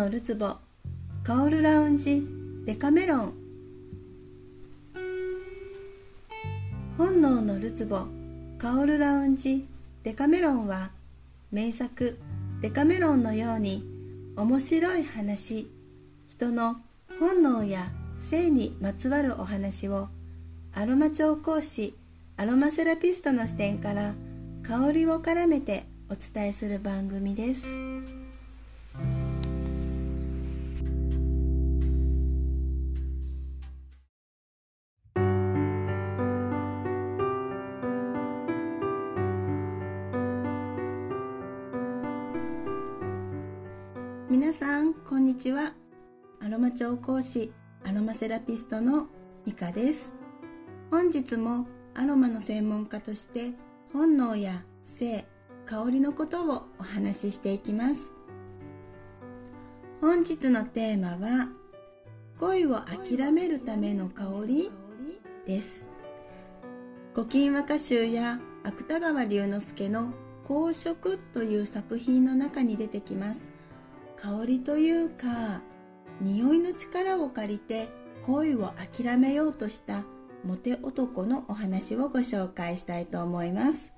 のるつぼカオルラウンジ。デカメロン。本能のるつぼカオルラウンジ。デカメロンは名作。デカメロンのように面白い話。人の本能や性にまつわるお話をアロマ調香師アロマセラピストの視点から香りを絡めてお伝えする番組です。さんこんにちは。アロマ調香師アロマセラピストのミカです。本日もアロマの専門家として本能や性香りのことをお話ししていきます。本日のテーマは恋を諦めるための香りです。古今和歌集や芥川龍之介の「公職」という作品の中に出てきます。香りというか匂いの力を借りて恋を諦めようとしたモテ男のお話をご紹介したいと思います、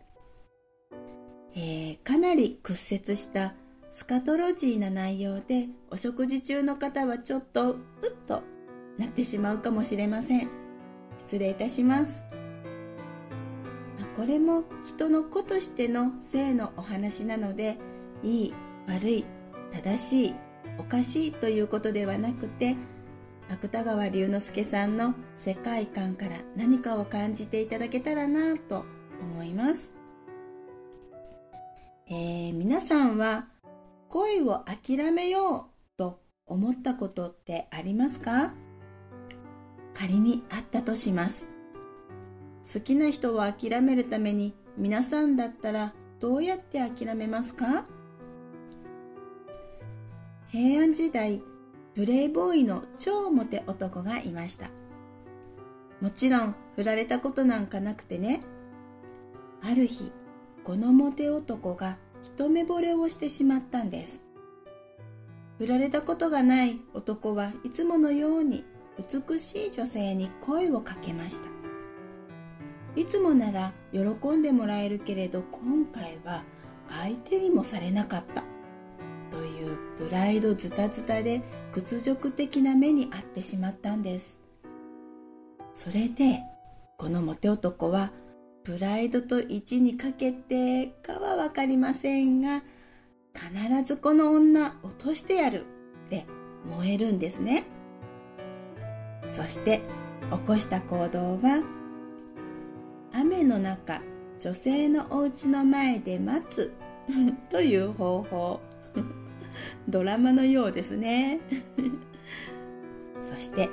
えー、かなり屈折したスカトロジーな内容でお食事中の方はちょっとうっとなってしまうかもしれません。失礼いたします。これも人の子としての性のお話なのでいい悪い正しいおかしいということではなくて芥川龍之介さんの世界観から何かを感じていただけたらなと思います、えー、皆さんは恋を諦めようと思ったことってありますか？仮にあったとします。好きな人を諦めるために皆さんだったらどうやって諦めますか？平安時代プレイボーイの超モテ男がいました。もちろん振られたことなんかなくてね。ある日このモテ男が一目惚れをしてしまったんです。振られたことがない男はいつものように美しい女性に声をかけました。いつもなら喜んでもらえるけれど今回は相手にもされなかった。プライドズタズタで屈辱的な目に遭ってしまったんです。それでこのモテ男はプライドと1にかけてかは分かりませんが必ずこの女落としてやるって燃えるんですね。そして起こした行動は雨の中女性のお家の前で待つ という方法。ドラマのようですね。そして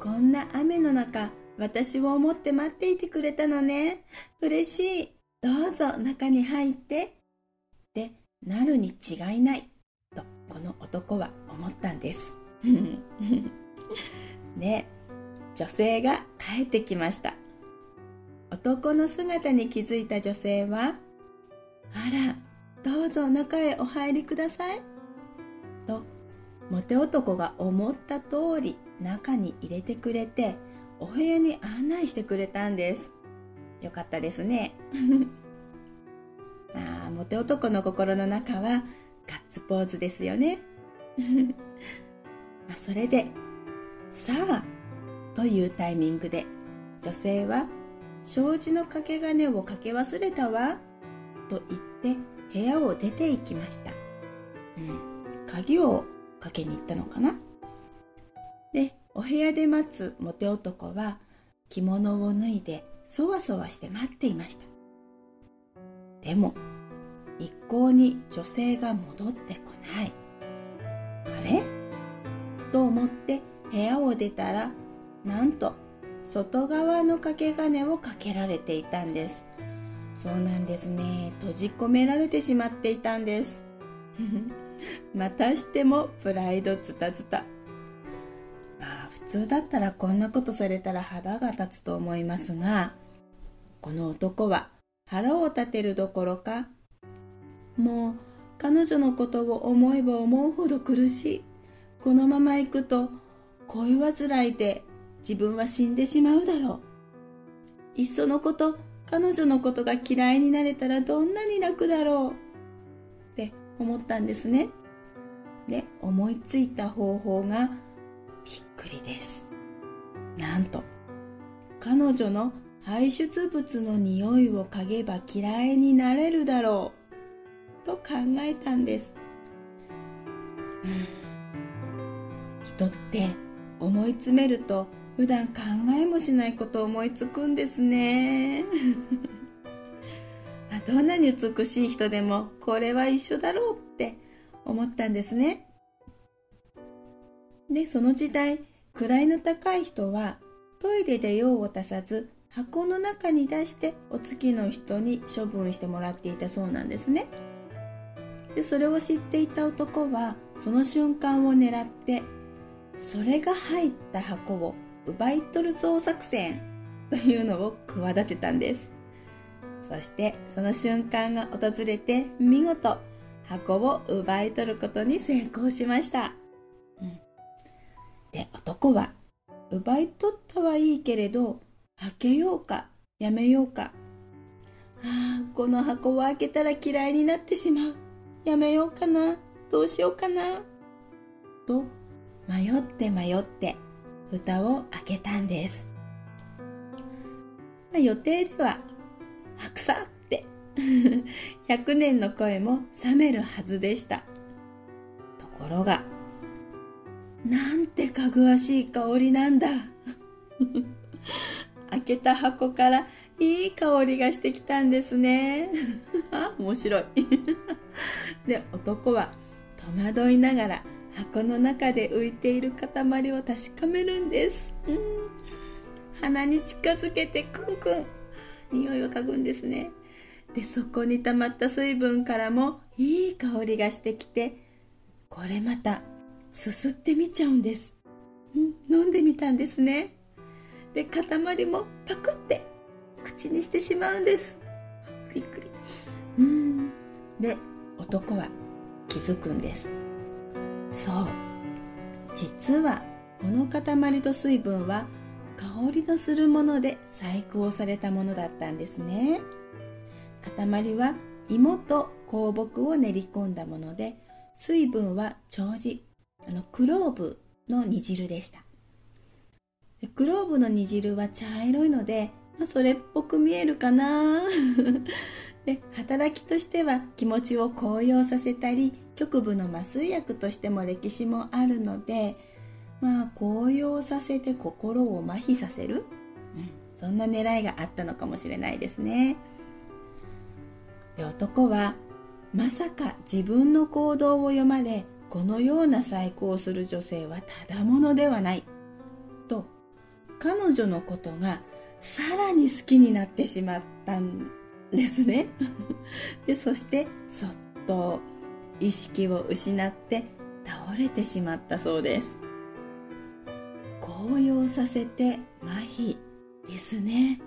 こんな雨の中私を思って待っていてくれたのね。嬉しい。どうぞ中に入って。ってなるに違いない。とこの男は思ったんです。で 女性が帰ってきました。男の姿に気づいた女性はあらどうぞ中へお入りください。と、モテ男が思った通り中に入れてくれて、お部屋に案内してくれたんです。よかったですね。あモテ男の心の中はガッツポーズですよね。まそれで、さあ、というタイミングで、女性は、障子の掛け金をかけ忘れたわ、と言って部屋を出て行きました。うん、鍵をかけに行ったのかなで、お部屋で待つモテ男は着物を脱いでそわそわして待っていました。でも、一向に女性が戻ってこない。あれ？と思って部屋を出たら、なんと外側の掛け金をかけられていたんです。そうなんですね。閉じ込められてしまっていたんです。またしてもプライドズタズタ。まあ普通だったらこんなことされたら肌が立つと思いますがこの男は腹を立てるどころかもう彼女のことを思えば思うほど苦しい。このまま行くと恋煩いで自分は死んでしまうだろう。いっそのこと彼女のことが嫌いになれたらどんなに楽だろう。って思ったんですね。で思いついた方法がびっくりです。なんと彼女の排出物の匂いを嗅げば嫌いになれるだろう。と考えたんです、うん、人って思い詰めると普段考えもしないことを思いつくんですね。どんなに美しい人でもこれは一緒だろうって思ったんですね。でその時代位の高い人はトイレで用を足さず箱の中に出してお月の人に処分してもらっていたそうなんですね。でそれを知っていた男はその瞬間を狙ってそれが入った箱を奪い取るぞ作戦というのを企てたんです。そしてその瞬間が訪れて見事箱を奪い取ることに成功しました、うん、で男は奪い取ったはいいけれど開けようかやめようか。ああこの箱を開けたら嫌いになってしまう。やめようかなどうしようかな。と迷って迷って蓋を開けたんです、まあ、予定では「白さ!」って 100年の声も冷めるはずでしたところがなんてかぐわしい香りなんだ 開けた箱からいい香りがしてきたんですね。面白い。で、男は戸惑いながら箱の中で浮いている塊を確かめるんです。うん、鼻に近づけてクンクン。匂いを嗅ぐんですね。で、そこに溜まった水分からもいい香りがしてきて、これまたすすってみちゃうんです。うん、飲んでみたんですね。で塊もパクって口にしてしまうんですびっくりうんで男は気づくんですそう。実はこの塊と水分は香りのするもので細工をされたものだったんですね。塊は芋と香木を練り込んだもので水分は長寿あのクローブの煮汁でした。グローブの煮汁は茶色いので、まあ、それっぽく見えるかな。で働きとしては気持ちを高揚させたり局部の麻酔薬としても歴史もあるのでまあ高揚させて心を麻痺させる、うん、そんな狙いがあったのかもしれないですね。で男はまさか自分の行動を読まれこのような細工をする女性はただものではないと彼女のことがさらに好きになってしまったんですね。でそしてそっと意識を失って倒れてしまったそうです。高揚させて麻痺ですね。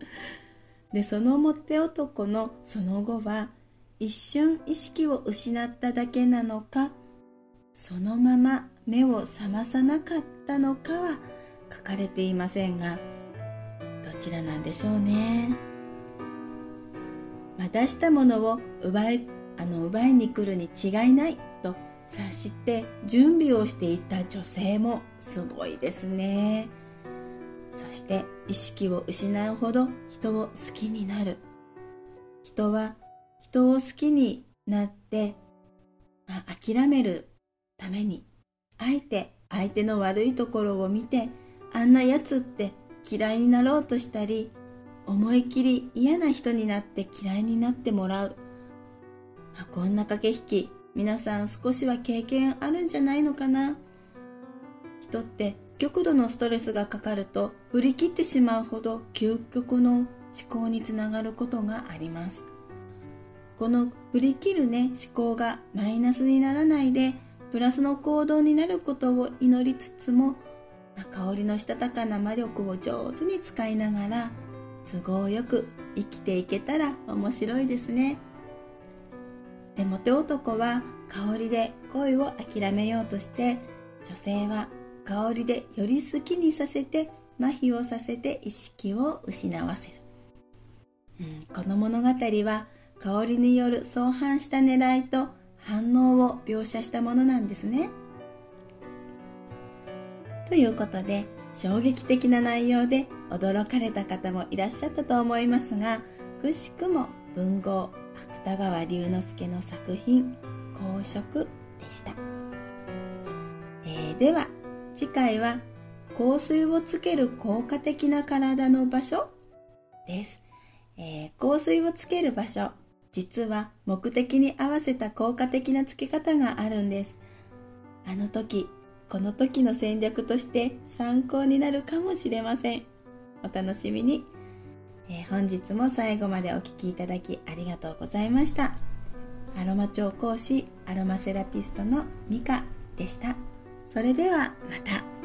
でそのモテ男のその後は一瞬意識を失っただけなのかそのまま目を覚まさなかったのかは書かれていませんがどちらなんでしょうね、まあ、出したものを奪いあの奪いに来るに違いないと察して準備をしていた女性もすごいですね。そして意識を失うほど人を好きになる。人は人を好きになって、まあ、諦めるためにあえて相手の悪いところを見てあんなやつって嫌いになろうとしたり思い切り嫌な人になって嫌いになってもらう、まあ、こんな駆け引き皆さん少しは経験あるんじゃないのかな。人って極度のストレスがかかると振り切ってしまうほど究極の思考につながることがあります。この振り切るね思考がマイナスにならないでプラスの行動になることを祈りつつも香りのしたたかな魔力を上手に使いながら都合よく生きていけたら面白いですね。でモテ男は香りで恋を諦めようとして女性は香りでより好きにさせて麻痺をさせて意識を失わせる、うん、この物語は香りによる相反した狙いと反応を描写したものなんですね。ということで衝撃的な内容で驚かれた方もいらっしゃったと思いますがくしくも文豪芥川龍之介の作品「公職」でした、えー、では次回は香水をつける効果的な体の場所です、えー、香水をつける場所実は目的に合わせた効果的なつけ方があるんです。あの時この時の戦略として参考になるかもしれません。お楽しみに。えー、本日も最後までお聴きいただきありがとうございました。アロマ調講師アロマセラピストのミカでした。それではまた。